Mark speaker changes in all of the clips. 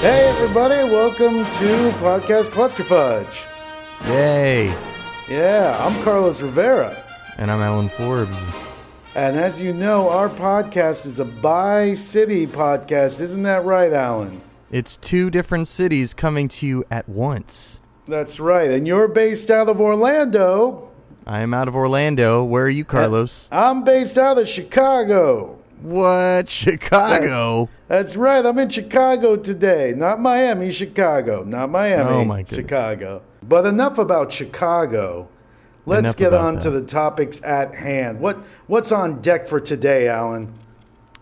Speaker 1: Hey, everybody, welcome to Podcast Clusterfudge.
Speaker 2: Yay!
Speaker 1: Yeah, I'm Carlos Rivera.
Speaker 2: And I'm Alan Forbes.
Speaker 1: And as you know, our podcast is a bi city podcast. Isn't that right, Alan?
Speaker 2: It's two different cities coming to you at once.
Speaker 1: That's right. And you're based out of Orlando.
Speaker 2: I am out of Orlando. Where are you, Carlos?
Speaker 1: I'm based out of Chicago.
Speaker 2: What? Chicago?
Speaker 1: That's right. I'm in Chicago today. Not Miami, Chicago. Not Miami,
Speaker 2: Oh, my goodness.
Speaker 1: Chicago. But enough about Chicago. Let's
Speaker 2: Enough
Speaker 1: get
Speaker 2: about
Speaker 1: on
Speaker 2: that.
Speaker 1: to the topics at hand. What What's on deck for today, Alan?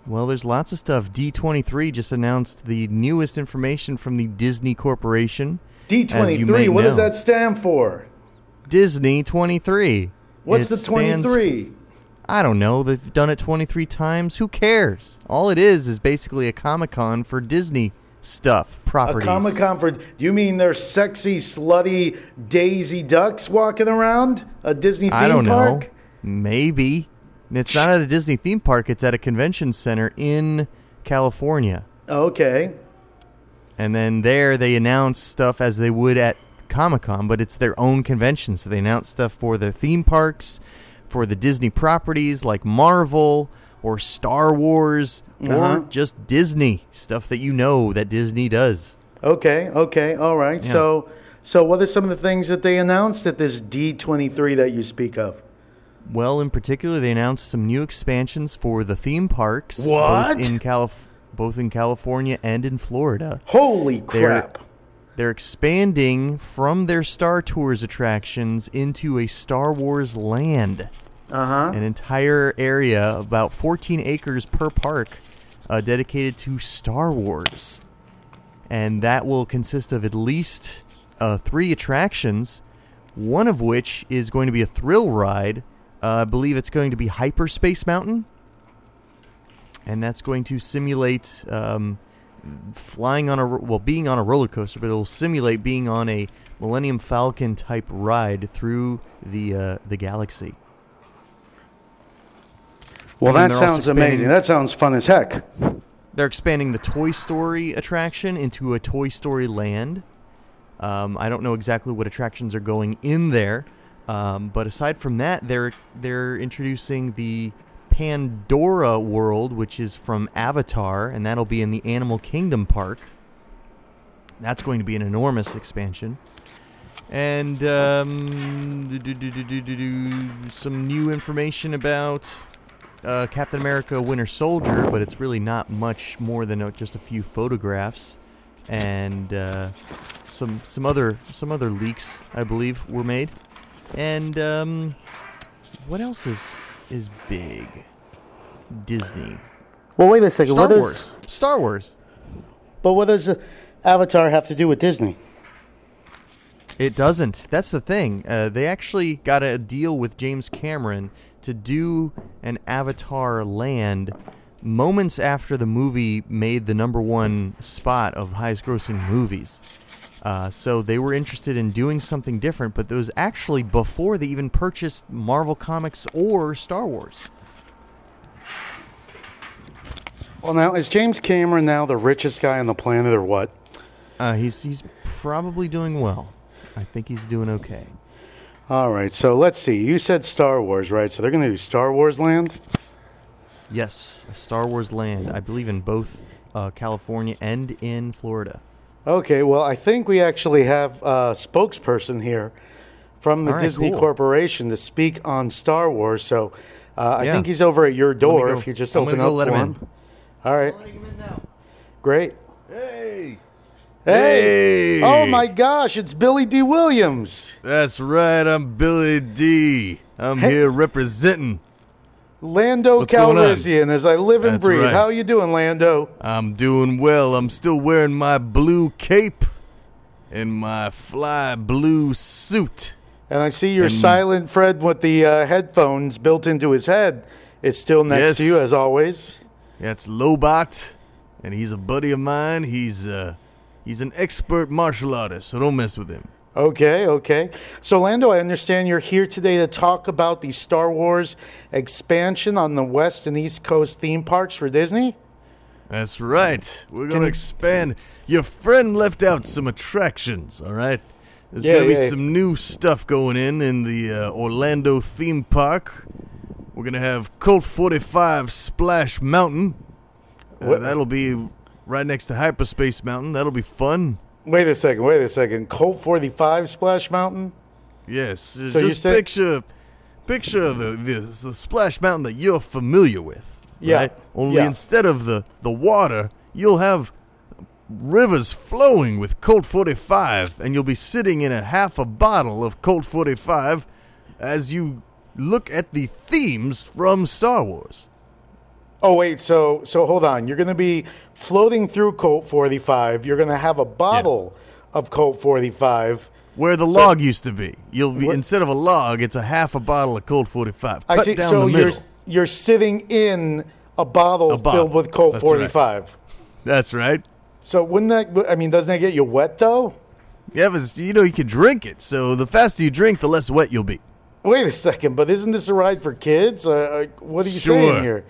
Speaker 2: Well, there's lots of stuff. D23 just announced the newest information from the Disney Corporation. As you
Speaker 1: D23,
Speaker 2: may
Speaker 1: what does
Speaker 2: know.
Speaker 1: that stand for?
Speaker 2: Disney 23.
Speaker 1: What's
Speaker 2: It
Speaker 1: the
Speaker 2: stands-
Speaker 1: 23?
Speaker 2: I don't know. They've done it 23 times. Who cares? All it is is basically a Comic Con for Disney stuff, properties. A.
Speaker 1: Comic Con for. Do you mean there's sexy, slutty Daisy Ducks walking around a Disney theme
Speaker 2: I don't
Speaker 1: park?
Speaker 2: know. Maybe. It's not at a Disney theme park, it's at a convention center in California.
Speaker 1: Okay.
Speaker 2: And then there they announce stuff as they would at Comic Con, but it's their own convention. So they announce stuff for their theme parks, for the Disney properties like Marvel or Star Wars
Speaker 1: Uh-huh.
Speaker 2: or just Disney stuff that you know that Disney does.
Speaker 1: Okay. Okay. All right.
Speaker 2: Yeah.
Speaker 1: So, so what are some of the things that they announced at this D23 that you speak of?
Speaker 2: Well, in particular, they announced some new expansions for the theme parks,
Speaker 1: What?
Speaker 2: both in Calif- both in California and in Florida.
Speaker 1: Holy crap!
Speaker 2: They're expanding from their Star Tours attractions into a Star Wars land,
Speaker 1: Uh huh.
Speaker 2: an entire area, about 14 acres per park, uh, dedicated to Star Wars. And that will consist of at least uh, three attractions, one of which is going to be a thrill ride. Uh, I believe it's going to be Hyperspace Mountain. And that's going to simulate um, flying on a well being on a roller coaster, but it'll simulate being on a Millennium Falcon type ride through the uh, the galaxy.
Speaker 1: Well,
Speaker 2: And
Speaker 1: that sounds amazing. That sounds fun as heck.
Speaker 2: They're expanding the Toy Story attraction into a Toy Story Land. Um, I don't know exactly what attractions are going in there, um, but aside from that, they're they're introducing the Pandora World, which is from Avatar, and that'll be in the Animal Kingdom Park. That's going to be an enormous expansion. And um, do- do- do- some new information about uh, Captain America Winter Soldier, but it's really not much more than uh, just a few photographs and uh, some some other some other leaks, I believe, were made. And um, what else is is big? Disney,
Speaker 1: Well, wait a second.
Speaker 2: Star
Speaker 1: what does-
Speaker 2: Wars, Star Wars.
Speaker 1: but what does Avatar have to do with Disney?
Speaker 2: It doesn't. That's the thing. Uh, they actually got a deal with James Cameron to do an Avatar land moments after the movie made the number one spot of highest grossing movies. Uh, so they were interested in doing something different, but it was actually before they even purchased Marvel Comics or Star Wars.
Speaker 1: Well, now is James Cameron now the richest guy on the planet, or what?
Speaker 2: Uh, he's he's probably doing well. I think he's doing okay.
Speaker 1: All right. So let's see. You said Star Wars, right? So they're going to do Star Wars Land.
Speaker 2: Yes, Star Wars land. I believe in both uh, California and in Florida.
Speaker 1: Okay, well, I think we actually have a spokesperson here from the
Speaker 2: right,
Speaker 1: Disney
Speaker 2: cool.
Speaker 1: Corporation to speak on Star Wars. So uh, I
Speaker 2: Yeah.
Speaker 1: think he's over at your door.
Speaker 2: go-
Speaker 1: If you just
Speaker 2: I'm
Speaker 1: open up
Speaker 2: go let
Speaker 1: for
Speaker 2: him
Speaker 1: him. All right, great.
Speaker 2: Hey,
Speaker 1: Hey!
Speaker 2: Hey!
Speaker 1: Oh my gosh, it's Billy Dee Williams,
Speaker 2: that's right. I'm Billy D. I'm
Speaker 1: Hey.
Speaker 2: here representing.
Speaker 1: Lando
Speaker 2: What's going on?
Speaker 1: Calrissian, as I live and
Speaker 2: That's
Speaker 1: breathe.
Speaker 2: right.
Speaker 1: How you doing, Lando?
Speaker 2: I'm doing well. I'm still wearing my blue cape and my fly blue suit.
Speaker 1: And I see your
Speaker 2: And-
Speaker 1: silent Fred with the uh, headphones built into his head. It's still next
Speaker 2: Yes.
Speaker 1: to you as always.
Speaker 2: That's Lobot, and he's a buddy of mine. He's uh, he's an expert martial artist, so don't mess with him.
Speaker 1: Okay, okay. So, Lando, I understand you're here today to talk about the Star Wars expansion on the West and East Coast theme parks for Disney.
Speaker 2: That's right. We're gonna expand. Your friend left out some attractions. All right. There's
Speaker 1: Yeah,
Speaker 2: gonna be
Speaker 1: yeah.
Speaker 2: some new stuff going in in the uh, Orlando theme park. We're gonna have Colt 45 Splash Mountain. Uh, that'll be right next to Hyperspace Mountain. That'll be fun.
Speaker 1: Wait a second. Wait a second. Colt 45 Splash Mountain.
Speaker 2: Yes.
Speaker 1: So you
Speaker 2: just
Speaker 1: said-
Speaker 2: picture, picture the, the the Splash Mountain that you're familiar with.
Speaker 1: Yeah,
Speaker 2: Right? Only
Speaker 1: yeah.
Speaker 2: instead of the the water, you'll have rivers flowing with Colt 45, and you'll be sitting in a half a bottle of Colt 45 as you look at the themes from Star Wars.
Speaker 1: Oh wait, so so hold on. You're going to be floating through Colt 45. You're going to have a bottle of Colt 45.
Speaker 2: Where the log used to be, you'll be
Speaker 1: What-
Speaker 2: instead of a log, it's a half a bottle of Colt 45.
Speaker 1: I
Speaker 2: Cut
Speaker 1: see.
Speaker 2: down
Speaker 1: So
Speaker 2: the
Speaker 1: you're you're sitting in a bottle,
Speaker 2: A bottle.
Speaker 1: filled with Colt
Speaker 2: That's right.
Speaker 1: 45.
Speaker 2: That's right.
Speaker 1: So wouldn't that? I mean, doesn't that get you wet though?
Speaker 2: Yeah, but you know you can drink it. So the faster you drink, the less wet you'll be.
Speaker 1: Wait a second, but isn't this a ride for kids? Uh, uh, what are you
Speaker 2: Sure.
Speaker 1: saying here?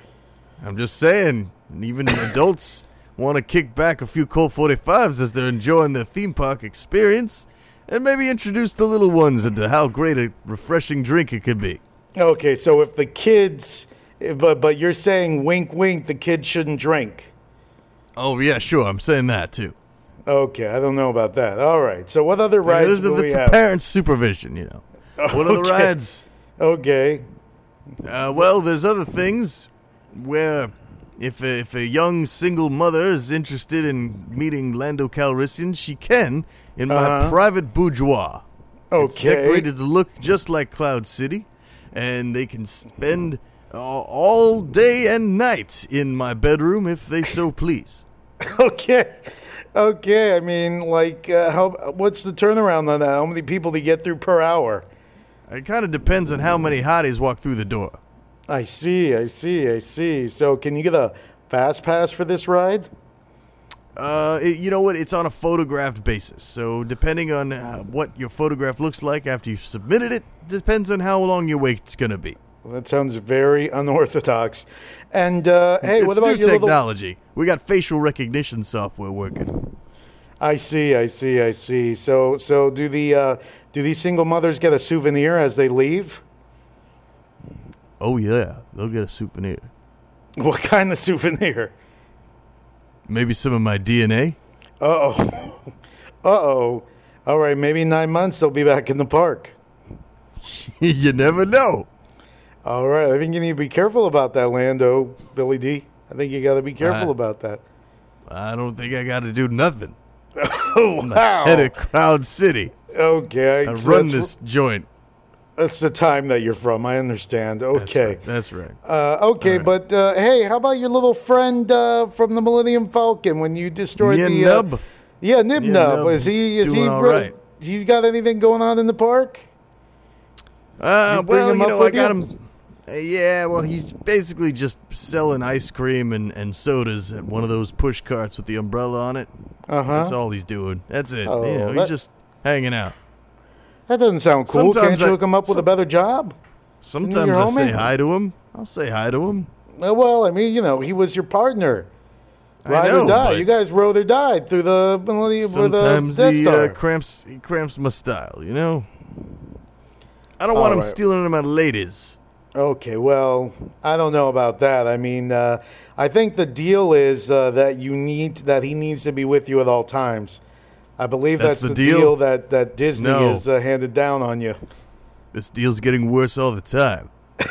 Speaker 2: I'm just saying, even adults want to kick back a few Colt 45s as they're enjoying their theme park experience, and maybe introduce the little ones into how great a refreshing drink it could be.
Speaker 1: Okay, so if the kids, but but you're saying wink, wink, the kids shouldn't drink.
Speaker 2: Oh yeah, sure, I'm saying that too.
Speaker 1: Okay, I don't know about that. All right, so what other rides
Speaker 2: the,
Speaker 1: we
Speaker 2: it's the
Speaker 1: have?
Speaker 2: parents' supervision, you know. What are the
Speaker 1: Okay.
Speaker 2: rides?
Speaker 1: Okay,
Speaker 2: Uh, well, there's other things where if a, if a young single mother is interested in meeting Lando Calrissian, she can in my
Speaker 1: Uh-huh.
Speaker 2: private boudoir. It's
Speaker 1: okay.
Speaker 2: decorated to look just like Cloud City, and they can spend uh, all day and night in my bedroom if they so please.
Speaker 1: Okay. Okay. I mean, like, uh, how? What's the turnaround on that? How many people do you get through per hour?
Speaker 2: It kind of depends on how many hotties walk through the door.
Speaker 1: I see. I see. I see. So, can you get a fast pass for this ride?
Speaker 2: Uh, it- you know what? It's on a photographed basis, so depending on uh, what your photograph looks like after you've submitted it, depends on how long your wait's gonna be.
Speaker 1: Well, that sounds very unorthodox. And uh, hey,
Speaker 2: it's
Speaker 1: what about
Speaker 2: new
Speaker 1: your little?
Speaker 2: technology? We got facial recognition software working.
Speaker 1: I see. I see. I see. So, so do the uh, do these single mothers get a souvenir as they leave?
Speaker 2: Oh yeah, they'll get a souvenir.
Speaker 1: What kind of souvenir?
Speaker 2: Maybe some of my DNA.
Speaker 1: Uh oh. Uh oh. All right. Maybe nine months they'll be back in the park.
Speaker 2: you never know.
Speaker 1: All right. I think you need to be careful about that, Lando, Billy Dee I think you got to be careful
Speaker 2: Uh,
Speaker 1: about that.
Speaker 2: I don't think I got to do nothing.
Speaker 1: Oh, wow.
Speaker 2: Head of Cloud City.
Speaker 1: Okay.
Speaker 2: I
Speaker 1: so
Speaker 2: run
Speaker 1: that's,
Speaker 2: this joint.
Speaker 1: That's the time that you're from. I understand.
Speaker 2: That's
Speaker 1: Okay.
Speaker 2: right. That's right.
Speaker 1: Uh, okay,
Speaker 2: right.
Speaker 1: but uh, hey, how about your little friend uh, from the Millennium Falcon when you destroyed
Speaker 2: Nib
Speaker 1: the? Uh,
Speaker 2: Nub?
Speaker 1: yeah, Nib Nub. Is he? Is he? re-
Speaker 2: right.
Speaker 1: He's got anything going on in the park?
Speaker 2: Uh,
Speaker 1: You
Speaker 2: well, you know, I got
Speaker 1: you?
Speaker 2: him. Uh, yeah, well, he's basically just selling ice cream and, and sodas at one of those push carts with the umbrella on it.
Speaker 1: Uh
Speaker 2: That's all he's doing. That's it.
Speaker 1: Oh,
Speaker 2: you know,
Speaker 1: that-
Speaker 2: he's just hanging out.
Speaker 1: That doesn't sound cool. Can't
Speaker 2: Sometimes
Speaker 1: you
Speaker 2: I-
Speaker 1: hook him up with a better job?
Speaker 2: Sometimes I say hi to him. I'll say hi to him.
Speaker 1: Uh, well, I mean, you know, he was your partner.
Speaker 2: I
Speaker 1: Ride
Speaker 2: know,
Speaker 1: or die. You guys rode or died through the the
Speaker 2: sometimes
Speaker 1: Death
Speaker 2: he uh, cramps he cramps my style. You know. I don't want him stealing my ladies.
Speaker 1: Okay, well, I don't know about that. I mean, uh, I think the deal is uh, that you need that he needs to be with you at all times. I believe
Speaker 2: That's
Speaker 1: that's,
Speaker 2: the
Speaker 1: the,
Speaker 2: deal?
Speaker 1: deal? that that Disney
Speaker 2: No.
Speaker 1: has uh, handed down on you.
Speaker 2: This deal's getting worse all the time.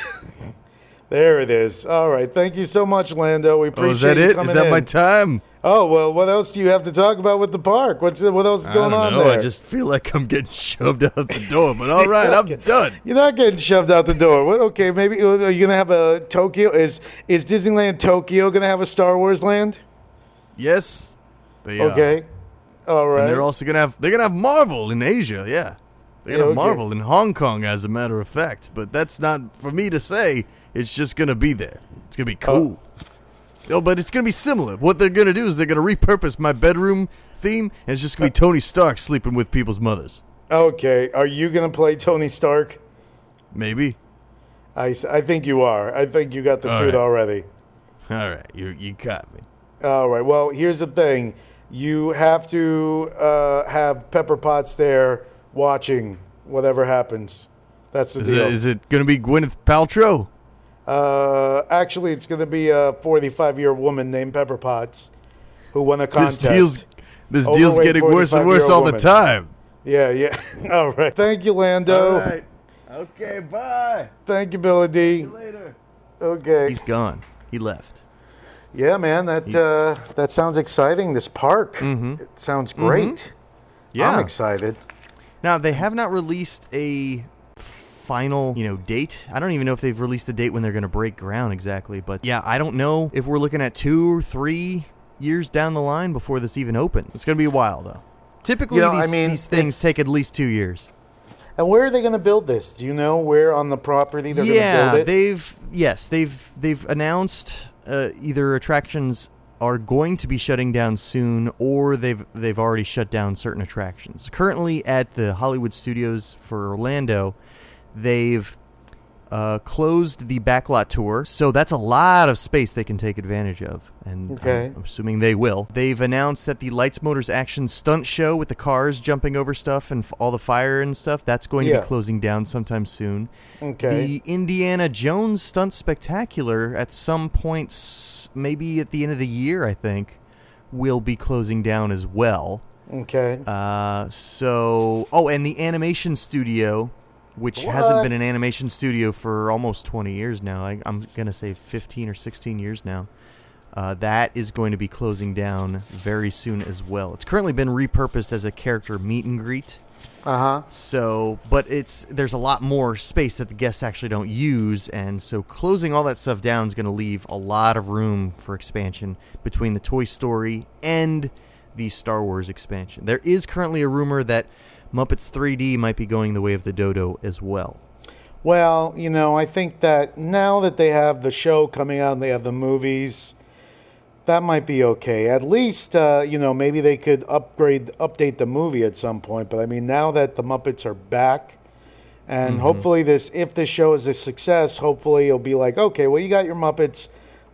Speaker 1: There it is. All right, thank you so much, Lando. We appreciate.
Speaker 2: Oh, is that it? Is that
Speaker 1: in.
Speaker 2: my time?
Speaker 1: oh well, what else do you have to talk about with the park? What's what else is
Speaker 2: I
Speaker 1: going
Speaker 2: don't
Speaker 1: on
Speaker 2: know.
Speaker 1: there?
Speaker 2: I just feel like I'm getting shoved out the door. But all right, I'm done.
Speaker 1: You're not getting shoved out the door. Well, okay, maybe uh, are you gonna have a Tokyo? Is is Disneyland Tokyo gonna have a Star Wars land?
Speaker 2: Yes, they are.
Speaker 1: All right.
Speaker 2: And they're also gonna have they're gonna have Marvel in Asia. Yeah, they're gonna have
Speaker 1: okay.
Speaker 2: Marvel in Hong Kong, as a matter of fact. But that's not for me to say. It's just gonna be there. It's gonna be uh, cool. no, but it's gonna be similar. What they're gonna do is they're gonna repurpose my bedroom theme, and it's just gonna be uh, Tony Stark sleeping with people's mothers.
Speaker 1: Okay, are you going to play Tony Stark?
Speaker 2: Maybe.
Speaker 1: I, I think you are. I think you got the
Speaker 2: All
Speaker 1: suit
Speaker 2: right.
Speaker 1: already.
Speaker 2: All right, you you caught me.
Speaker 1: All right. Well, here's the thing. You have to uh, have Pepper Potts there watching whatever happens. That's the
Speaker 2: Is
Speaker 1: deal.
Speaker 2: it, is it going to be Gwyneth Paltrow?
Speaker 1: Uh, actually, it's going to be a 45 year woman named Pepper Potts who won a
Speaker 2: This
Speaker 1: contest.
Speaker 2: deal's this deal's getting worse and worse
Speaker 1: 45-year-old
Speaker 2: all the time.
Speaker 1: Yeah, yeah. All right. Thank you, Lando.
Speaker 2: Okay, bye.
Speaker 1: Thank you, Billy Dee See you
Speaker 2: later.
Speaker 1: Okay.
Speaker 2: He's gone. He left.
Speaker 1: Yeah, man. That uh, that sounds exciting. This park.
Speaker 2: Mhm.
Speaker 1: It sounds great.
Speaker 2: Yeah.
Speaker 1: I'm excited.
Speaker 2: Now they have not released a final, you know, date. I don't even know if they've released a date when they're going to break ground exactly. But yeah, I don't know if we're looking at two or three years down the line before this even opens. It's going to be a while though. Typically,
Speaker 1: You know, I
Speaker 2: these,
Speaker 1: mean,
Speaker 2: these things take at least two years.
Speaker 1: And where are they going to build this? Do you know where on the property they're going to
Speaker 2: yeah,
Speaker 1: build it?
Speaker 2: they've yes, they've they've announced uh, either attractions are going to be shutting down soon, or they've they've already shut down certain attractions. Currently, at the Hollywood Studios for Orlando, they've uh, closed the backlot tour, so that's a lot of space they can take advantage of, and I'm-
Speaker 1: Okay.
Speaker 2: I'm assuming they will. They've announced that the Lights Motors Action stunt show with the cars jumping over stuff and f- all the fire and stuff that's going to be closing down sometime soon.
Speaker 1: okay.
Speaker 2: The Indiana Jones Stunt Spectacular at some point, s- maybe at the end of the year, I think, will be closing down as well.
Speaker 1: okay.
Speaker 2: Uh, so, oh, and the animation studio, which hasn't been an animation studio for almost 20 years now. I, I'm going to say 15 or 16 years now. Uh, that is going to be closing down very soon as well. It's currently been repurposed as a character meet and greet.
Speaker 1: Uh huh.
Speaker 2: So, but it's there's a lot more space that the guests actually don't use, and so closing all that stuff down is going to leave a lot of room for expansion between the Toy Story and the Star Wars expansion. There is currently a rumor that Muppets 3D might be going the way of the Dodo as well.
Speaker 1: Well, you know, I think that now that they have the show coming out and they have the movies, that might be okay. At least, uh, you know, maybe they could upgrade, update the movie at some point. But I mean, now that the Muppets are back, and hopefully this, if this show is a success, hopefully it'll be like, okay, well, you got your Muppets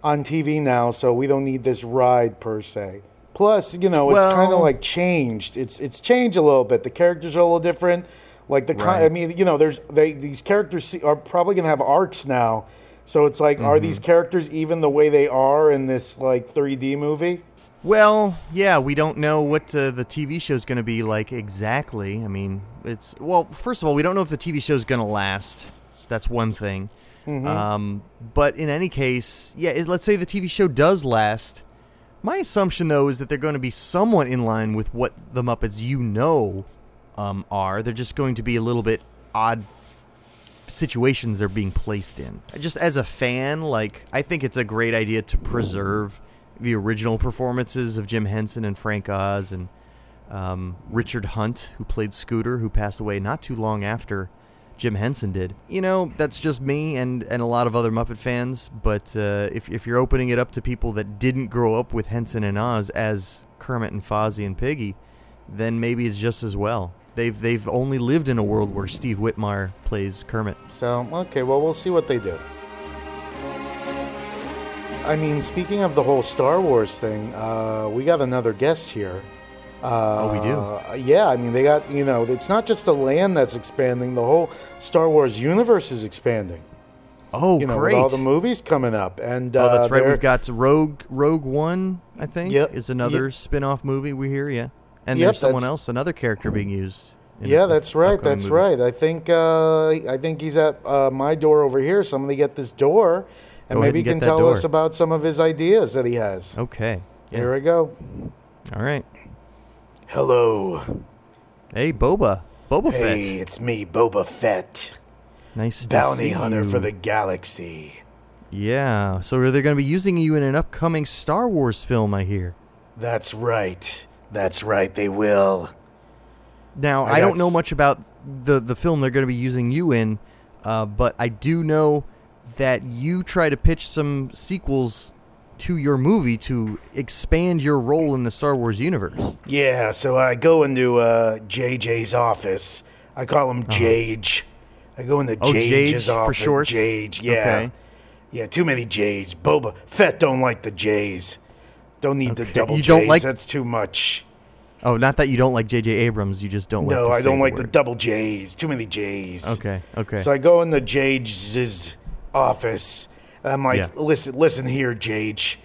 Speaker 1: on TV now, so we don't need this ride per se. Plus, you know, it's kind of like changed. It's it's changed a little bit. The characters are a little different. Like the, kind, I mean, you know, there's they these characters are probably gonna have arcs now. So it's like, are these characters even the way they are in this like 3D movie?
Speaker 2: Well, yeah, we don't know what uh, the TV show is going to be like exactly. I mean, it's well, first of all, we don't know if the TV show is going to last. That's one thing. Um, but in any case, yeah, it, let's say the TV show does last. My assumption, though, is that they're going to be somewhat in line with what the Muppets you know um, are. They're just going to be a little bit odd situations they're being placed in. Just as a fan, like I think it's a great idea to preserve the original performances of Jim Henson and Frank Oz and um, Richard Hunt, who played Scooter, who passed away not too long after Jim Henson did. You know, that's just me and, and a lot of other Muppet fans. But uh, if if you're opening it up to people that didn't grow up with Henson and Oz as Kermit and Fozzie and Piggy, then maybe it's just as well. They've they've only lived in a world where Steve Whitmire plays Kermit.
Speaker 1: So okay, well we'll see what they do. I mean, speaking of the whole Star Wars thing, uh, we got another guest here. Uh,
Speaker 2: Oh, we do?
Speaker 1: Yeah, I mean, they got you know, it's not just the land that's expanding; the whole Star Wars universe is expanding.
Speaker 2: Oh,
Speaker 1: You know,
Speaker 2: great!
Speaker 1: with all the movies coming up, and
Speaker 2: oh, that's
Speaker 1: uh,
Speaker 2: right. We've got Rogue Rogue One. I think
Speaker 1: Yep,
Speaker 2: is another
Speaker 1: yep.
Speaker 2: spin-off movie we hear. Yeah, and
Speaker 1: Yep,
Speaker 2: there's someone else, another character being used.
Speaker 1: Yeah,
Speaker 2: a-
Speaker 1: that's right. That's
Speaker 2: movie.
Speaker 1: right. I think uh, I think he's at uh, my door over here. Somebody get this door, and
Speaker 2: Go
Speaker 1: maybe
Speaker 2: and
Speaker 1: he can tell
Speaker 2: door.
Speaker 1: us about some of his ideas that he has.
Speaker 2: Okay. Yeah.
Speaker 1: Here we go.
Speaker 2: All right.
Speaker 1: Hello.
Speaker 2: Hey, Boba. Boba
Speaker 1: Hey,
Speaker 2: Fett.
Speaker 1: it's me, Boba Fett,
Speaker 2: Nice to
Speaker 1: bounty hunter
Speaker 2: you.
Speaker 1: for the galaxy.
Speaker 2: Yeah. So are they're going to be using you in an upcoming Star Wars film, I hear.
Speaker 1: That's right. That's right. They will.
Speaker 2: Now,
Speaker 1: I
Speaker 2: I, don't know much about the the film they're going to be using you in, uh, but I do know that you try to pitch some sequels to your movie to expand your role in the Star Wars universe.
Speaker 1: Yeah. So I go into uh, JJ's office. I call him Jage. I go into
Speaker 2: Uh-huh. Oh,
Speaker 1: Jage's
Speaker 2: Jage for
Speaker 1: office.
Speaker 2: short?
Speaker 1: Jage. Yeah.
Speaker 2: Okay.
Speaker 1: Yeah. Too many Jays. Boba Fett don't like the Jays. Don't need the
Speaker 2: Okay.
Speaker 1: double
Speaker 2: You
Speaker 1: J's.
Speaker 2: don't like-
Speaker 1: That's too much.
Speaker 2: Oh, not that you don't like J.J. Abrams. You just don't like.
Speaker 1: No,
Speaker 2: to
Speaker 1: I don't like the double J's. Too many J's.
Speaker 2: Okay. Okay.
Speaker 1: So I go in the Jage's office. I'm like,
Speaker 2: Yeah.
Speaker 1: listen, listen here, Jage.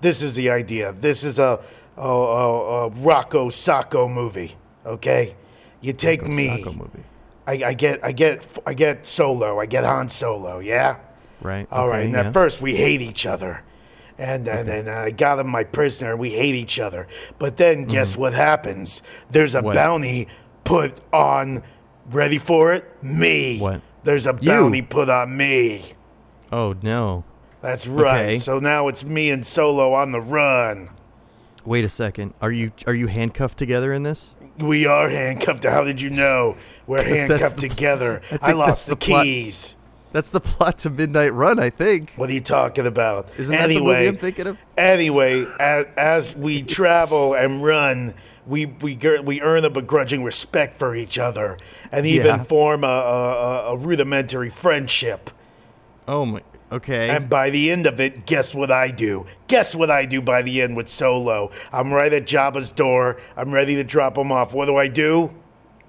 Speaker 1: This is the idea. This is a a, a, a Rocco Sacco movie. Okay, you take me.
Speaker 2: Sacco movie.
Speaker 1: I, I get, I get, I get Solo. I get Han Solo. Yeah.
Speaker 2: Right.
Speaker 1: All right.
Speaker 2: okay,
Speaker 1: And
Speaker 2: yeah.
Speaker 1: at first we hate each other, and and, and I got him my prisoner, and we hate each other. But then guess what happens? There's a
Speaker 2: Mm-hmm. What?
Speaker 1: bounty put on. Ready for it? Me.
Speaker 2: What?
Speaker 1: There's a
Speaker 2: You.
Speaker 1: bounty put on me.
Speaker 2: Oh no.
Speaker 1: That's right.
Speaker 2: Okay.
Speaker 1: So now it's me and Solo on the run.
Speaker 2: Wait a second. Are you are you handcuffed together in this?
Speaker 1: We are handcuffed. How did you know? We're handcuffed
Speaker 2: the-
Speaker 1: together.
Speaker 2: I
Speaker 1: I, lost the,
Speaker 2: the
Speaker 1: keys.
Speaker 2: That's the plot to Midnight Run, I think.
Speaker 1: What are you talking about?
Speaker 2: Isn't that the
Speaker 1: anyway,
Speaker 2: movie I'm thinking of?
Speaker 1: Anyway, as, as we travel and run, we we we earn a begrudging respect for each other, and even
Speaker 2: Yeah.
Speaker 1: form a, a- a rudimentary friendship.
Speaker 2: Oh my. Okay.
Speaker 1: And by the end of it, guess what I do? Guess what I do by the end with Solo? I'm right at Jabba's door. I'm ready to drop him off. What do I do?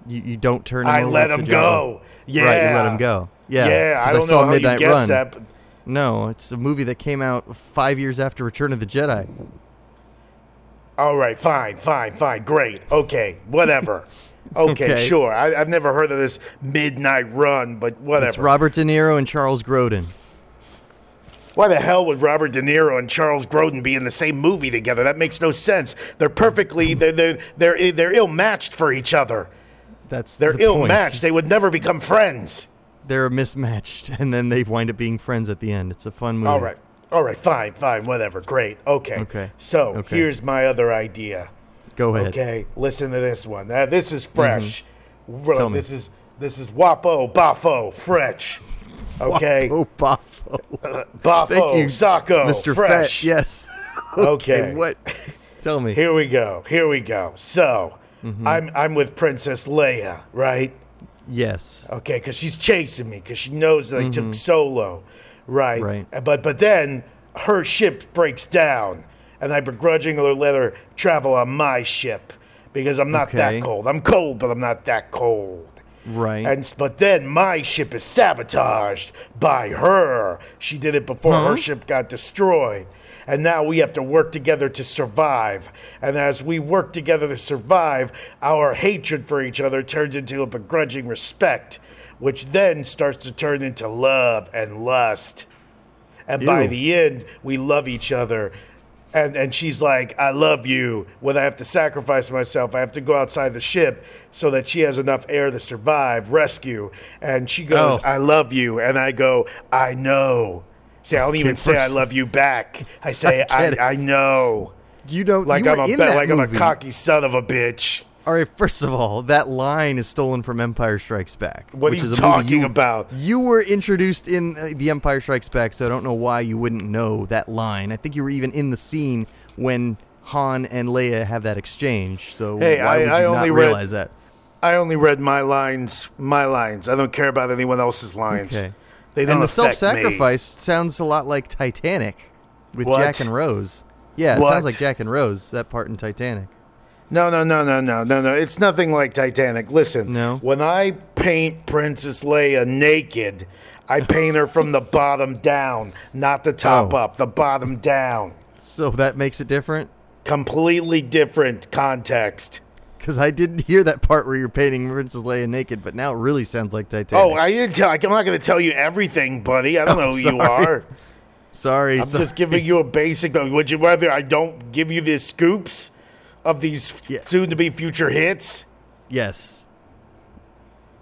Speaker 2: you, you don't turn. Him
Speaker 1: I let him go. Yeah,
Speaker 2: Right. You let him go. Yeah.
Speaker 1: Yeah, I don't
Speaker 2: saw
Speaker 1: know how
Speaker 2: Midnight
Speaker 1: you
Speaker 2: Run.
Speaker 1: that. But
Speaker 2: No, it's a movie that came out five years after Return of the Jedi.
Speaker 1: all right, fine, fine, fine, great, okay, whatever. Okay,
Speaker 2: Okay.
Speaker 1: sure. I, I've never heard of this midnight run, but whatever.
Speaker 2: It's Robert De Niro and Charles Grodin.
Speaker 1: Why the hell would Robert De Niro and Charles Grodin be in the same movie together? That makes no sense. They're perfectly they're they're they're, they're ill matched for each other.
Speaker 2: That's
Speaker 1: They're
Speaker 2: the
Speaker 1: ill matched. They would never become friends.
Speaker 2: They're mismatched, and then they wind up being friends at the end. It's a fun movie.
Speaker 1: All right. All right, fine, fine, whatever. Great. Okay.
Speaker 2: Okay.
Speaker 1: So,
Speaker 2: Okay.
Speaker 1: here's my other idea.
Speaker 2: Go ahead.
Speaker 1: Okay, listen to this one. Uh, this is fresh. Bro,
Speaker 2: Tell me.
Speaker 1: this is this is Wapo, Bafo, fresh. Okay,
Speaker 2: Oh, Boffo.
Speaker 1: Bafo,
Speaker 2: Thank you,
Speaker 1: Sacco,
Speaker 2: Mr.
Speaker 1: fresh.
Speaker 2: Fett. Yes.
Speaker 1: Okay.
Speaker 2: What? Tell me.
Speaker 1: Here we go. Here we go. So,
Speaker 2: Mm-hmm.
Speaker 1: I'm I'm with Princess Leia, right?
Speaker 2: Yes.
Speaker 1: Okay, because she's chasing me because she knows that I took Solo, right?
Speaker 2: Mm-hmm. Right.
Speaker 1: But but then her ship breaks down, and I begrudgingly let her travel on my ship because I'm not
Speaker 2: Okay.
Speaker 1: that cold. I'm cold, but I'm not that cold.
Speaker 2: Right.
Speaker 1: And but then my ship is sabotaged by her. She did it before her ship got destroyed. And now we have to work together to survive. And as we work together to survive, our hatred for each other turns into a begrudging respect, which then starts to turn into love and lust. And by
Speaker 2: Ew.
Speaker 1: the end, we love each other. And, and she's like, I love you. When I have to sacrifice myself, I have to go outside the ship so that she has enough air to survive, rescue. And she goes,
Speaker 2: Oh.
Speaker 1: I love you. And I go, I know. See, I don't even say I love you back. I say,
Speaker 2: I
Speaker 1: I, I, know.
Speaker 2: you don't.
Speaker 1: Like
Speaker 2: you
Speaker 1: I'm a
Speaker 2: in
Speaker 1: be-
Speaker 2: that
Speaker 1: like I'm a cocky son of a bitch.
Speaker 2: All right. First of all, that line is stolen from Empire Strikes Back.
Speaker 1: What
Speaker 2: which
Speaker 1: are you
Speaker 2: is a movie
Speaker 1: talking
Speaker 2: you-
Speaker 1: about?
Speaker 2: You were introduced in uh, The Empire Strikes Back, so I don't know why you wouldn't know that line. I think you were even in the scene when Han and Leia have that exchange. So
Speaker 1: Hey,
Speaker 2: why
Speaker 1: I-
Speaker 2: would you
Speaker 1: I
Speaker 2: not
Speaker 1: only read-
Speaker 2: realize that?
Speaker 1: I only read my lines, my lines. I don't care about anyone else's lines.
Speaker 2: Okay.
Speaker 1: They don't
Speaker 2: And the self-sacrifice sounds a lot like Titanic with
Speaker 1: What?
Speaker 2: Jack and Rose. Yeah, it
Speaker 1: What?
Speaker 2: sounds like Jack and Rose. That part in Titanic.
Speaker 1: No, no, no, no, no, no, no. It's nothing like Titanic. Listen,
Speaker 2: No?
Speaker 1: when I paint Princess Leia naked, I paint her from the bottom down, not the top
Speaker 2: Oh.
Speaker 1: up, the bottom down.
Speaker 2: So that makes it different.
Speaker 1: Completely different context.
Speaker 2: Because I didn't hear that part where you're painting Princess Leia naked, but now it really sounds like Titanic.
Speaker 1: Oh, I didn't tell. I'm not going to tell you everything, buddy. I don't
Speaker 2: Oh,
Speaker 1: know who you are.
Speaker 2: sorry.
Speaker 1: I'm
Speaker 2: sorry.
Speaker 1: just giving you a basic. Would you rather I don't give you the scoops of these
Speaker 2: Yeah.
Speaker 1: soon-to-be future hits?
Speaker 2: Yes.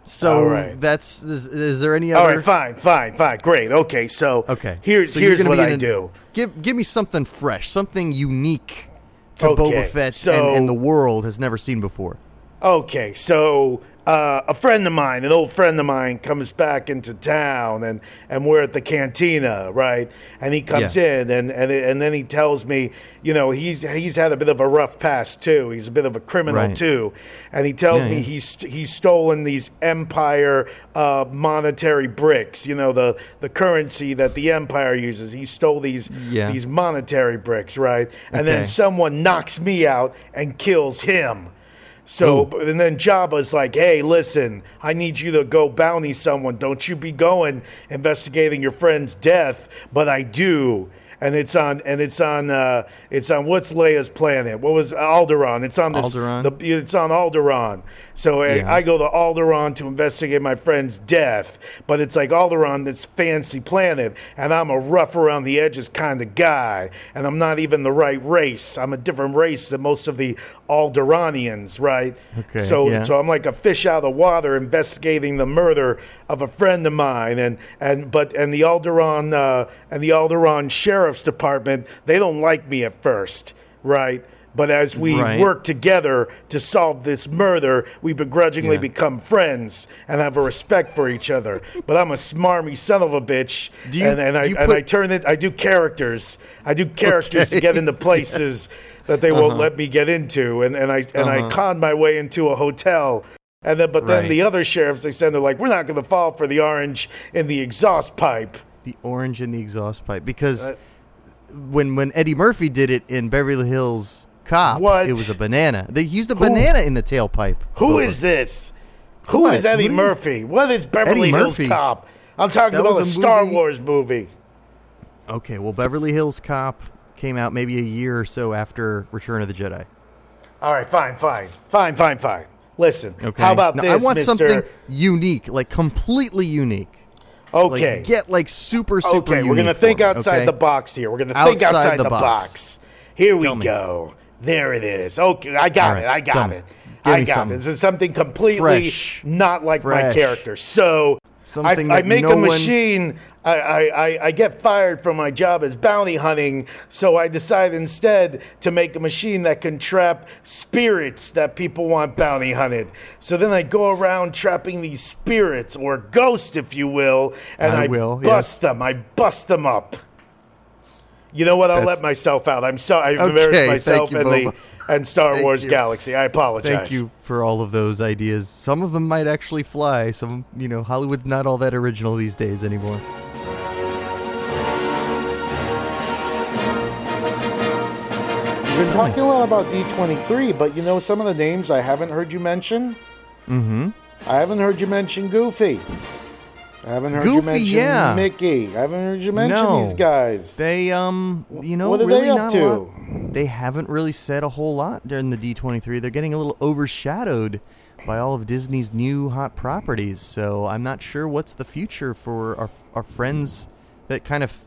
Speaker 2: So
Speaker 1: right.
Speaker 2: that's is, is there any other?
Speaker 1: All right, fine, fine, fine, great. Okay, so
Speaker 2: Okay.
Speaker 1: here's
Speaker 2: So
Speaker 1: here's what
Speaker 2: be
Speaker 1: I
Speaker 2: an-
Speaker 1: do.
Speaker 2: Give give me something fresh, something unique to
Speaker 1: Okay,
Speaker 2: Boba Fett
Speaker 1: so-
Speaker 2: and, and the world has never seen before.
Speaker 1: Okay, so uh, a friend of mine, an old friend of mine, comes back into town, and, and we're at the cantina, right? And he comes
Speaker 2: Yeah.
Speaker 1: in, and, and and then he tells me, you know, he's he's had a bit of a rough past too. He's a bit of a criminal
Speaker 2: Right.
Speaker 1: too, and he tells
Speaker 2: Yeah,
Speaker 1: me
Speaker 2: yeah.
Speaker 1: he's he's stolen these empire uh, monetary bricks. You know, the the currency that the empire uses. He stole these these monetary bricks, right? And then someone knocks me out and kills him. So and then Jabba's like, "Hey, listen, I need you to go bounty someone. Don't you be going investigating your friend's death, but I do." And it's on and it's on uh, it's on what's Leia's planet? What was Alderaan? It's on this
Speaker 2: Alderaan.
Speaker 1: the it's on Alderaan. So I-
Speaker 2: Yeah.
Speaker 1: I go to Alderaan to investigate my friend's death, but it's like Alderaan, this fancy planet, and I'm a rough around the edges kind of guy, and I'm not even the right race. I'm a different race than most of the Alderaanians, right?
Speaker 2: Okay,
Speaker 1: So
Speaker 2: yeah.
Speaker 1: so I'm like a fish out of the water investigating the murder of a friend of mine, and and but and the Alderaan uh, and the Alderaan Sheriff's Department they don't like me at first, right? But as we
Speaker 2: Right.
Speaker 1: work together to solve this murder, we begrudgingly
Speaker 2: Yeah.
Speaker 1: become friends and have a respect for each other. But I'm a smarmy son of a bitch,
Speaker 2: Do you-
Speaker 1: and, and I
Speaker 2: you
Speaker 1: and I turn it. I do characters. I do characters to get into places that they won't let me get into, and, and I and I
Speaker 2: Uh-huh.
Speaker 1: con my way into a hotel. And then, but then
Speaker 2: Right.
Speaker 1: the other sheriffs they send, they're like, "We're not going to fall for the orange in the exhaust pipe."
Speaker 2: The orange in the exhaust pipe because
Speaker 1: Uh,
Speaker 2: when when Eddie Murphy did it in Beverly Hills Cop,
Speaker 1: What?
Speaker 2: it was a banana. They used a banana in the tailpipe.
Speaker 1: Who is this? Who
Speaker 2: What?
Speaker 1: is Eddie
Speaker 2: Who you-
Speaker 1: Murphy? What is Beverly
Speaker 2: Eddie
Speaker 1: Hills
Speaker 2: Murphy.
Speaker 1: Cop? I'm talking
Speaker 2: That
Speaker 1: about a
Speaker 2: a
Speaker 1: Star Wars movie.
Speaker 2: Okay, well Beverly Hills Cop came out maybe a year or so after Return of the Jedi.
Speaker 1: All right, fine, fine, fine, fine, fine. Listen,
Speaker 2: Okay.
Speaker 1: how about
Speaker 2: Now,
Speaker 1: this,
Speaker 2: I want
Speaker 1: Mister?
Speaker 2: something unique, like completely unique.
Speaker 1: Okay,
Speaker 2: Like get like super super.
Speaker 1: okay, we're gonna think
Speaker 2: for me,
Speaker 1: outside
Speaker 2: okay?
Speaker 1: the box here. We're gonna think
Speaker 2: Outside
Speaker 1: outside
Speaker 2: the
Speaker 1: the,
Speaker 2: box.
Speaker 1: box. Here we
Speaker 2: me.
Speaker 1: go. There it is. Okay, I got
Speaker 2: right,
Speaker 1: it. I got it. I got
Speaker 2: something.
Speaker 1: it. This is something completely
Speaker 2: Fresh.
Speaker 1: not like my character. So
Speaker 2: Something
Speaker 1: I, I make
Speaker 2: no
Speaker 1: a machine. I, I, I, I get fired from my job as bounty hunting, so I decide instead to make a machine that can trap spirits that people want bounty hunted. So then I go around trapping these spirits, or ghosts, if you will, and
Speaker 2: I
Speaker 1: I,
Speaker 2: will,
Speaker 1: bust them. I bust them up. You know what? I'll
Speaker 2: That's-
Speaker 1: let myself out. I'm sorry. I've
Speaker 2: Okay,
Speaker 1: embarrassed myself
Speaker 2: you,
Speaker 1: and the
Speaker 2: Boba.
Speaker 1: and Star
Speaker 2: Thank
Speaker 1: Wars
Speaker 2: you.
Speaker 1: Galaxy. I apologize.
Speaker 2: Thank you for all of those ideas. Some of them might actually fly. Some, you know, Hollywood's not all that original these days anymore.
Speaker 1: Been talking a lot about D23, but you know some of the names I haven't heard you mention?
Speaker 2: Mm-hmm.
Speaker 1: I haven't heard you mention Goofy. I haven't heard you
Speaker 2: Goofy,
Speaker 1: mention
Speaker 2: yeah.
Speaker 1: Mickey. I haven't heard you mention
Speaker 2: No.
Speaker 1: these guys.
Speaker 2: They, um, you know,
Speaker 1: what are
Speaker 2: really
Speaker 1: they up
Speaker 2: not
Speaker 1: to?
Speaker 2: They haven't really said a whole lot during the D23. They're getting a little overshadowed by all of Disney's new hot properties. So I'm not sure what's the future for our our friends that kind of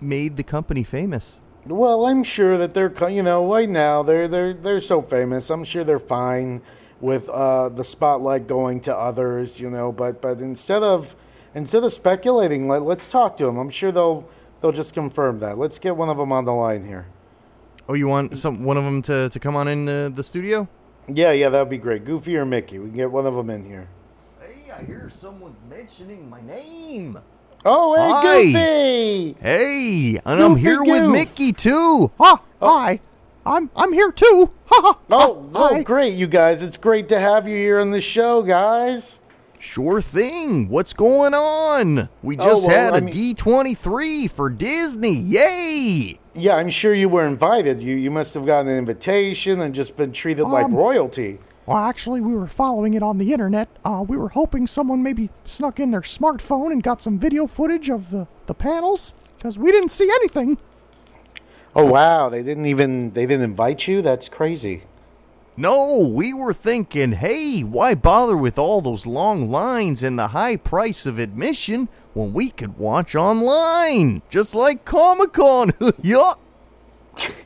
Speaker 2: made the company famous.
Speaker 1: Well, I'm sure that they're, you know, right now they're they're they're so famous. I'm sure they're fine with uh, the spotlight going to others, you know. But but instead of instead of speculating, let, let's talk to them. I'm sure they'll they'll just confirm that. Let's get one of them on the line here.
Speaker 2: Oh, you want some one of them to, to come on in uh, the studio?
Speaker 1: Yeah, yeah, that'd be great. Goofy or Mickey, we can get one of them in here.
Speaker 2: Hey, I hear someone's mentioning my name.
Speaker 1: Oh, hey,
Speaker 2: Hi.
Speaker 1: Goofy!
Speaker 2: Hey, and I'm
Speaker 1: Goofy
Speaker 2: here with
Speaker 1: goof.
Speaker 2: Mickey too. Ha, hi. I'm I'm here too. Ha ha.
Speaker 1: Oh,
Speaker 2: ha,
Speaker 1: oh,
Speaker 2: hi.
Speaker 1: great, you guys! It's great to have you here on the show, guys.
Speaker 2: Sure thing. What's going on? We
Speaker 1: Oh,
Speaker 2: just
Speaker 1: well,
Speaker 2: had a
Speaker 1: I mean-
Speaker 2: D23 for Disney. Yay!
Speaker 1: Yeah, I'm sure you were invited. You you must have gotten an invitation and just been treated like
Speaker 3: Um,
Speaker 1: royalty.
Speaker 3: Well, actually, we were following it on the internet. Uh, we were hoping someone maybe snuck in their smartphone and got some video footage of the, the panels, because we didn't see anything.
Speaker 1: Oh wow, they didn't even they didn't invite you. That's crazy.
Speaker 2: No, we were thinking, hey, why bother with all those long lines and the high price of admission when we could watch online? Just like Comic Con. yeah.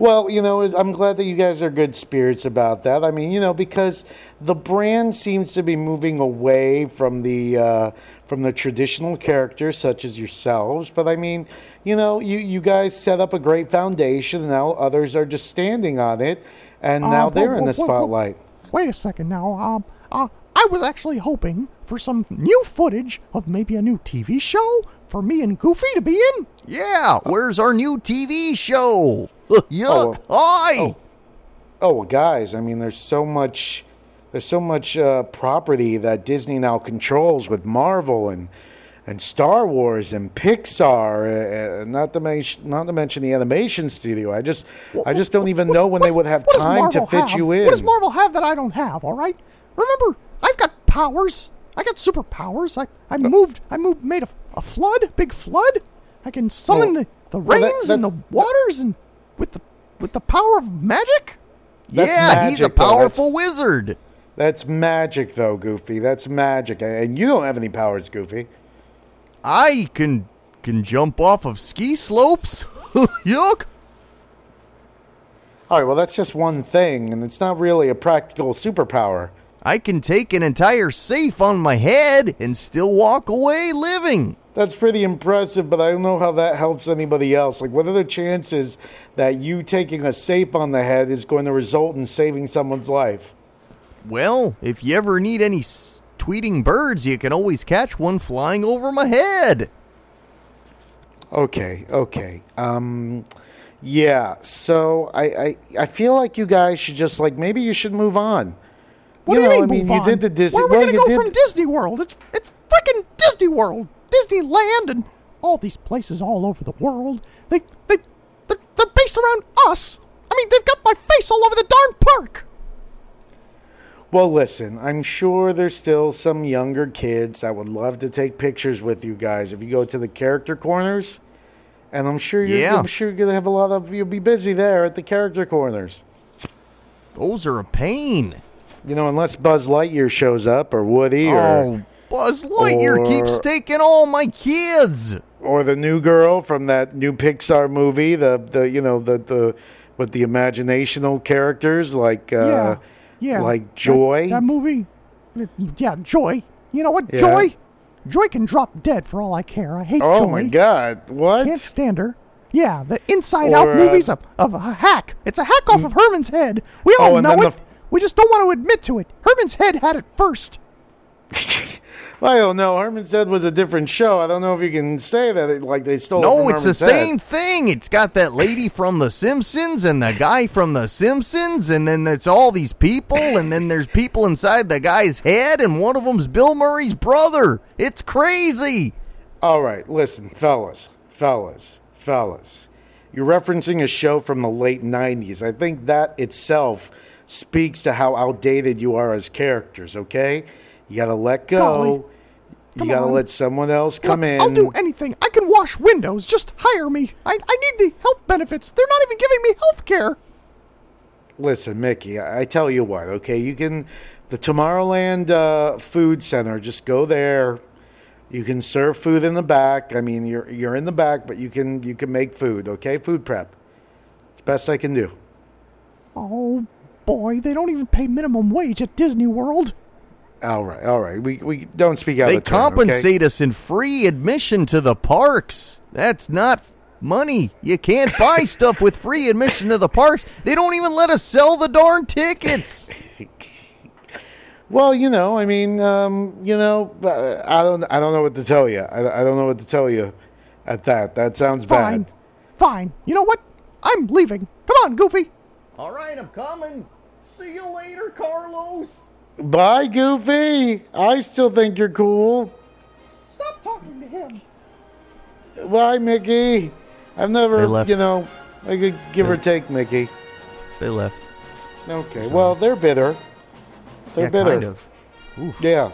Speaker 1: Well, you know, I'm glad that you guys are good spirits about that. I mean, you know, because the brand seems to be moving away from the uh, from the traditional characters such as yourselves. But I mean, you know, you you guys set up a great foundation, and now others are just standing on it, and now
Speaker 3: Uh,
Speaker 1: they're
Speaker 3: wha-
Speaker 1: in the
Speaker 3: wha- wha-
Speaker 1: spotlight.
Speaker 3: Wait a second now. Um, uh, I was actually hoping for some new footage of maybe a new TV show for me and Goofy to be in.
Speaker 2: Yeah, where's our new TV show? Yuck! Aye!
Speaker 1: oh. Oh, guys, I mean, there's so much, there's so much uh, property that Disney now controls with Marvel and and Star Wars and Pixar. Uh, uh, not to mention, not to mention the animation studio. I just, I just don't even know when they would have
Speaker 3: What
Speaker 1: time to fit
Speaker 3: have?
Speaker 1: you in.
Speaker 3: What does Marvel have that I don't have? All right. Remember, I've got powers. I got superpowers. I, I moved. I moved. Made a, a flood. Big flood. I can summon
Speaker 1: Well,
Speaker 3: the, the
Speaker 1: well,
Speaker 3: rains
Speaker 1: that-
Speaker 3: and the waters and with the with the power of magic.
Speaker 2: yeah,
Speaker 1: That's
Speaker 2: he's a
Speaker 1: magic, though.
Speaker 2: powerful wizard.
Speaker 1: That's magic, though, Goofy. That's magic, and you don't have any powers, Goofy.
Speaker 2: I can can jump off of ski slopes. Yuck!
Speaker 1: All right, well, that's just one thing, and it's not really a practical superpower.
Speaker 2: I can take an entire safe on my head and still walk away living.
Speaker 1: That's pretty impressive, but I don't know how that helps anybody else. Like, what are the chances that you taking a safe on the head is going to result in saving someone's life?
Speaker 2: Well, if you ever need any s- tweeting birds, you can always catch one flying over my head.
Speaker 1: Okay, okay. Um, yeah. So I, I, I feel like you guys should just like maybe you should move on.
Speaker 3: What
Speaker 1: you
Speaker 3: do
Speaker 1: know,
Speaker 3: you mean
Speaker 1: I mean,
Speaker 3: move
Speaker 1: you
Speaker 3: on?
Speaker 1: did the Disney.
Speaker 3: Where are we
Speaker 1: well,
Speaker 3: gonna go
Speaker 1: did,
Speaker 3: from Disney World? It's it's freaking Disney World, Disneyland, and all these places all over the world. They they they're, they're based around us. I mean, they've got my face all over the darn park.
Speaker 1: Well, listen, I'm sure there's still some younger kids that would love to take pictures with you guys if you go to the character corners. And I'm sure you're,
Speaker 2: Yeah.
Speaker 1: I'm sure you're gonna have a lot of you'll be busy there at the character corners.
Speaker 2: Those are a pain.
Speaker 1: You know, unless Buzz Lightyear shows up or Woody or
Speaker 2: Oh, Buzz Lightyear
Speaker 1: or-
Speaker 2: keeps taking all my kids.
Speaker 1: or the new girl from that new Pixar movie, the the you know the the with the imaginational characters like uh,
Speaker 3: yeah, yeah.
Speaker 1: like Joy.
Speaker 3: That, movie. Yeah, Joy. You know what?
Speaker 1: Yeah.
Speaker 3: Joy. Joy can drop dead for all I care. I hate
Speaker 1: oh
Speaker 3: Joy.
Speaker 1: my God! What?
Speaker 3: Can't stand her. Yeah, the Inside Out
Speaker 1: Or, uh,
Speaker 3: movies of, of a hack. It's a hack off of Herman's head. We all
Speaker 1: Oh,
Speaker 3: know it.
Speaker 1: the-
Speaker 3: we just don't want to admit to it. Herman's head had it first.
Speaker 1: I don't know. Herman said was a different show. I don't know if you can say that it, like they stole. it
Speaker 2: No,
Speaker 1: from
Speaker 2: it's the
Speaker 1: Herman's head.
Speaker 2: same thing. It's got that lady from The Simpsons and the guy from The Simpsons, and then there's all these people, and then there's people inside the guy's head, and one of them's Bill Murray's brother. It's crazy.
Speaker 1: All right, listen, fellas, fellas, fellas. You're referencing a show from the late '90s. I think that itself speaks to how outdated you are as characters. Okay, you gotta let go.
Speaker 3: Golly.
Speaker 1: You gotta
Speaker 3: on.
Speaker 1: let someone else come
Speaker 3: Look,
Speaker 1: in.
Speaker 3: I'll do anything. I can wash windows. Just hire me. I, I need the health benefits. They're not even giving me health care.
Speaker 1: Listen, Mickey, I I tell you what, okay? You can, the Tomorrowland uh, Food Center, just go there. You can serve food in the back. I mean, you're you're in the back, but you can you can make food, okay? Food prep. It's best I can do.
Speaker 3: Oh, boy. They don't even pay minimum wage at Disney World.
Speaker 1: All right, all right. We we don't speak out
Speaker 2: They
Speaker 1: of turn, okay?
Speaker 2: compensate us in free admission to the parks. That's not money. You can't buy stuff with free admission to the parks. They don't even let us sell the darn tickets.
Speaker 1: Well, you know, I mean, um, you know, uh, I don't I don't know what to tell you. I, I don't know what to tell you at that. That sounds
Speaker 3: Fine.
Speaker 1: bad.
Speaker 3: Fine. You know what? I'm leaving. Come on, Goofy.
Speaker 2: All right, I'm coming. See you later, Carlos.
Speaker 1: Bye, Goofy. I still think you're cool.
Speaker 3: Stop talking to him.
Speaker 1: Bye, Mickey. I've never,
Speaker 2: left.
Speaker 1: you know, I could give or take Mickey.
Speaker 2: They left.
Speaker 1: Okay, well, they're bitter. They're
Speaker 2: yeah,
Speaker 1: bitter.
Speaker 2: kind of.
Speaker 1: Yeah.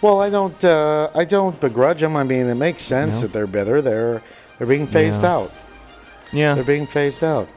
Speaker 1: Well, I don't, uh, I don't begrudge them. I mean, it makes sense
Speaker 2: No.
Speaker 1: that they're bitter. They're, they're being phased
Speaker 2: Yeah.
Speaker 1: out.
Speaker 2: Yeah.
Speaker 1: They're being phased out.